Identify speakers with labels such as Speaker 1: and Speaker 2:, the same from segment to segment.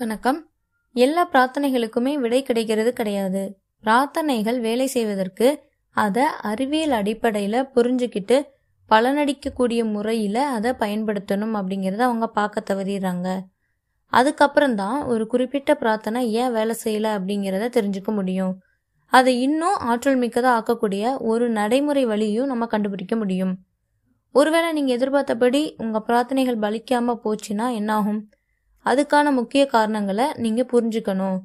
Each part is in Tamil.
Speaker 1: வணக்கம். எல்லா பிரார்த்தனைகளுக்குமே விடை கிடைக்கிறது கிடையாது. பிரார்த்தனைகள் வேலை செய்வதற்கு அதை அறிவியல் அடிப்படையில் புரிஞ்சுக்கிட்டு பலனடிக்கக்கூடிய முறையில் அதை பயன்படுத்தணும் அப்படிங்கிறத அவங்க பார்க்க தவறிடுறாங்க. அதுக்கப்புறம் தான் ஒரு குறிப்பிட்ட பிரார்த்தனை ஏன் வேலை செய்யலை அப்படிங்கிறத தெரிஞ்சுக்க முடியும். அதை இன்னும் ஆற்றல் மிக்கதாக ஆக்கக்கூடிய ஒரு நடைமுறை வழியும் நம்ம கண்டுபிடிக்க முடியும். ஒருவேளை நீங்கள் எதிர்பார்த்தபடி உங்கள் பிரார்த்தனைகள் பலிக்காமல் போச்சுன்னா என்னாகும்? அதுக்கான முக்கிய காரணங்களை நீங்கள் புரிஞ்சுக்கணும்.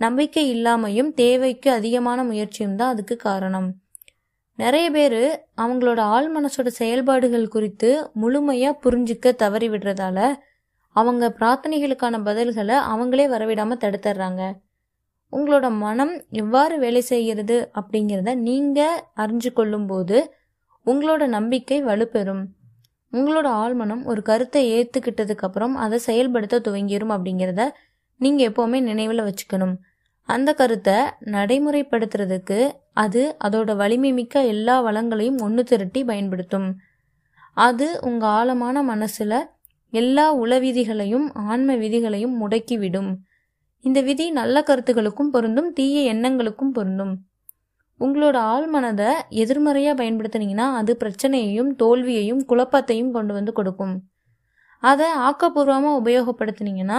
Speaker 1: நம்பிக்கை இல்லாமையும் தேவைக்கு அதிகமான முயற்சியும் தான் அதுக்கு காரணம். நிறைய பேர் அவங்களோட ஆள் மனசோட செயல்பாடுகள் குறித்து முழுமையாக புரிஞ்சிக்க தவறி விடுறதால அவங்க பிரார்த்தனைகளுக்கான பதில்களை அவங்களே வரவிடாமல் தடுத்துடுறாங்க உங்களோட மனம் எவ்வாறு வேலை செய்கிறது அப்படிங்கிறத நீங்கள் அறிஞ்சு கொள்ளும்போது உங்களோட நம்பிக்கை வலுப்பெறும். உங்களோட ஆழ்மனம் ஒரு கருத்தை ஏற்றுக்கிட்டதுக்கு அப்புறம் அதை செயல்படுத்த துவங்கிடும் அப்படிங்கிறத நீங்கள் எப்போவுமே நினைவில் வச்சுக்கணும். அந்த கருத்தை நடைமுறைப்படுத்துறதுக்கு அது அதோட வலிமை மிக்க எல்லா வளங்களையும் ஒன்று திரட்டி பயன்படுத்தும். அது உங்கள் ஆழமான மனசில் எல்லா உள விதிகளையும் ஆன்ம விதிகளையும் முடக்கிவிடும். இந்த விதி நல்ல கருத்துகளுக்கும் பொருந்தும் தீய எண்ணங்களுக்கும் பொருந்தும். உங்களோட ஆள் மனதை எதிர்மறையாக பயன்படுத்துனீங்கன்னா அது பிரச்சனையையும் தோல்வியையும் குழப்பத்தையும் கொண்டு வந்து கொடுக்கும். அதை ஆக்கப்பூர்வமாக உபயோகப்படுத்துனீங்கன்னா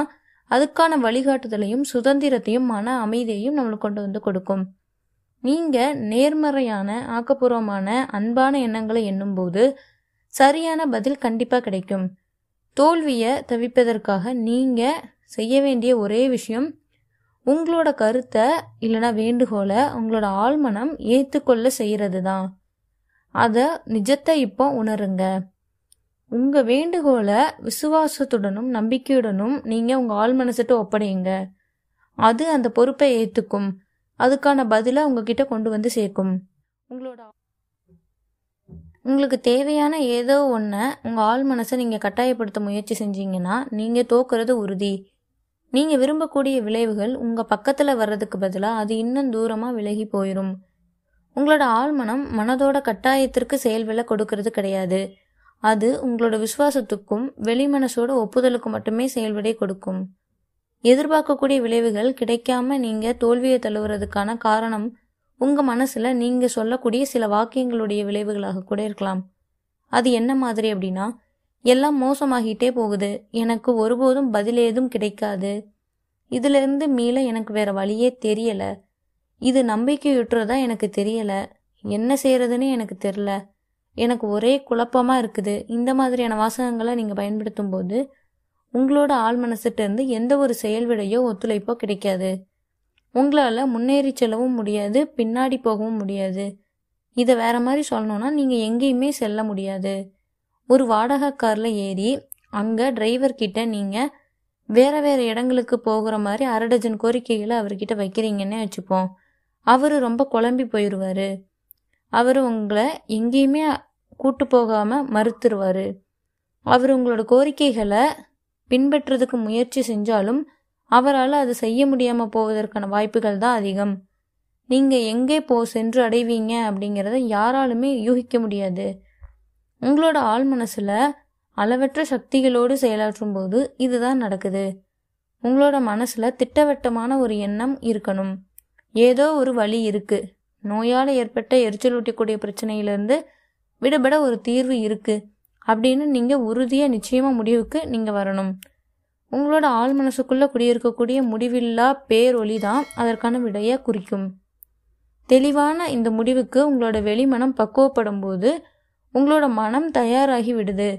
Speaker 1: அதுக்கான வழிகாட்டுதலையும் சுதந்திரத்தையும் மன அமைதியையும் நம்மளுக்கு கொண்டு வந்து கொடுக்கும். நீங்கள் நேர்மறையான ஆக்கப்பூர்வமான அன்பான எண்ணங்களை எண்ணும்போது சரியான பதில் கண்டிப்பாக கிடைக்கும். தோல்வியை தவிப்பதற்காக நீங்கள் செய்ய வேண்டிய ஒரே விஷயம் உங்களோட கருத்தை இல்லைனா வேண்டுகோளை உங்களோட ஆழ்மனம் ஏற்றுக்கொள்ள செய்கிறது தான் அதை நிஜத்தை இப்போ உணருங்க. உங்கள் வேண்டுகோளை விசுவாசத்துடனும் நம்பிக்கையுடனும் நீங்கள் உங்கள் ஆழ்மனசிட்ட ஒப்படையுங்க. அது அந்த பொறுப்பை ஏற்றுக்கும் அதுக்கான பதிலை உங்ககிட்ட கொண்டு வந்து சேர்க்கும். உங்களோட உங்களுக்கு தேவையான ஏதோ ஒன்றை உங்கள் ஆள் மனசை நீங்கள் கட்டாயப்படுத்த முயற்சி செஞ்சீங்கன்னா நீங்கள் தோக்குறது உறுதி. நீங்கள் விரும்பக்கூடிய விளைவுகள் உங்கள் பக்கத்தில் வர்றதுக்கு பதிலாக அது இன்னும் தூரமாக விலகி போயிடும் உங்களோட ஆழ்மனம் மனதோட கட்டாயத்திற்கு செயல்விலை கொடுக்கறது கிடையாது. அது உங்களோட விசுவாசத்துக்கும் வெளிமனசோட ஒப்புதலுக்கு மட்டுமே செயல்விடை கொடுக்கும். எதிர்பார்க்கக்கூடிய விளைவுகள் கிடைக்காம நீங்கள் தோல்வியை தழுவுறதுக்கான காரணம் உங்கள் மனசில் நீங்கள் சொல்லக்கூடிய சில வாக்கியங்களுடைய விளைவுகளாக கூட இருக்கலாம். அது என்ன மாதிரி அப்படின்னா எல்லாம் மோசமாகிட்டே போகுது. எனக்கு ஒருபோதும் பதில் ஏதும் கிடைக்காது. இதிலிருந்து மீள எனக்கு வேற வழியே தெரியல. இது நம்பிக்கையுற்றதா எனக்கு தெரியல. என்ன செய்யறதுன்னு எனக்கு தெரில எனக்கு ஒரே குழப்பமாக இருக்குது. இந்த மாதிரியான வாசகங்களை நீங்கள் பயன்படுத்தும் போது உங்களோட ஆள் மனசுட்டேருந்து எந்த ஒரு செயல்விடையோ ஒத்துழைப்போ கிடைக்காது. உங்களால் முன்னேறி செல்லவும் முடியாது பின்னாடி போகவும் முடியாது. இதை வேற மாதிரி சொல்லணும்னா நீங்கள் எங்கேயுமே செல்ல முடியாது. ஒரு வாடகை காரில் ஏறி அங்கே டிரைவர்கிட்ட நீங்கள் வேறு வேறு இடங்களுக்கு போகிற மாதிரி அரை டஜன் கோரிக்கைகளை அவர்கிட்ட வைக்கிறீங்கன்னே வச்சுப்போம். அவர் ரொம்ப குழம்பி போயிடுவார் அவர் உங்களை எங்கேயுமே கூட்டு போகாமல் மறுத்துருவார். அவர் உங்களோட கோரிக்கைகளை பின்பற்றுறதுக்கு முயற்சி செஞ்சாலும் அவரால் அதை செய்ய முடியாமல் போவதற்கான வாய்ப்புகள் தான் அதிகம். நீங்கள் எங்கே போ சென்று அடைவீங்க அப்படிங்கிறத யாராலுமே யூகிக்க முடியாது. உங்களோட ஆள் மனசில் அளவற்ற சக்திகளோடு செயலாற்றும் போது இதுதான் நடக்குது. உங்களோட மனசில் திட்டவட்டமான ஒரு எண்ணம் இருக்கணும். ஏதோ ஒரு வழி இருக்கு. நோயால் ஏற்பட்ட எரிச்சலூட்டக்கூடிய பிரச்சனையிலேருந்து விடுபட ஒரு தீர்வு இருக்கு அப்படின்னு நீங்கள் உறுதியாக நிச்சயமாக முடிவுக்கு நீங்கள் வரணும். உங்களோட ஆள் மனசுக்குள்ளே குடியிருக்கக்கூடிய முடிவில்லா பேரொளி தான் அதற்கான விடையை குறிக்கும். தெளிவான இந்த முடிவுக்கு உங்களோட வெளிமனம் பக்குவப்படும் போது உங்களோட மனம் தயாராகி விடுது.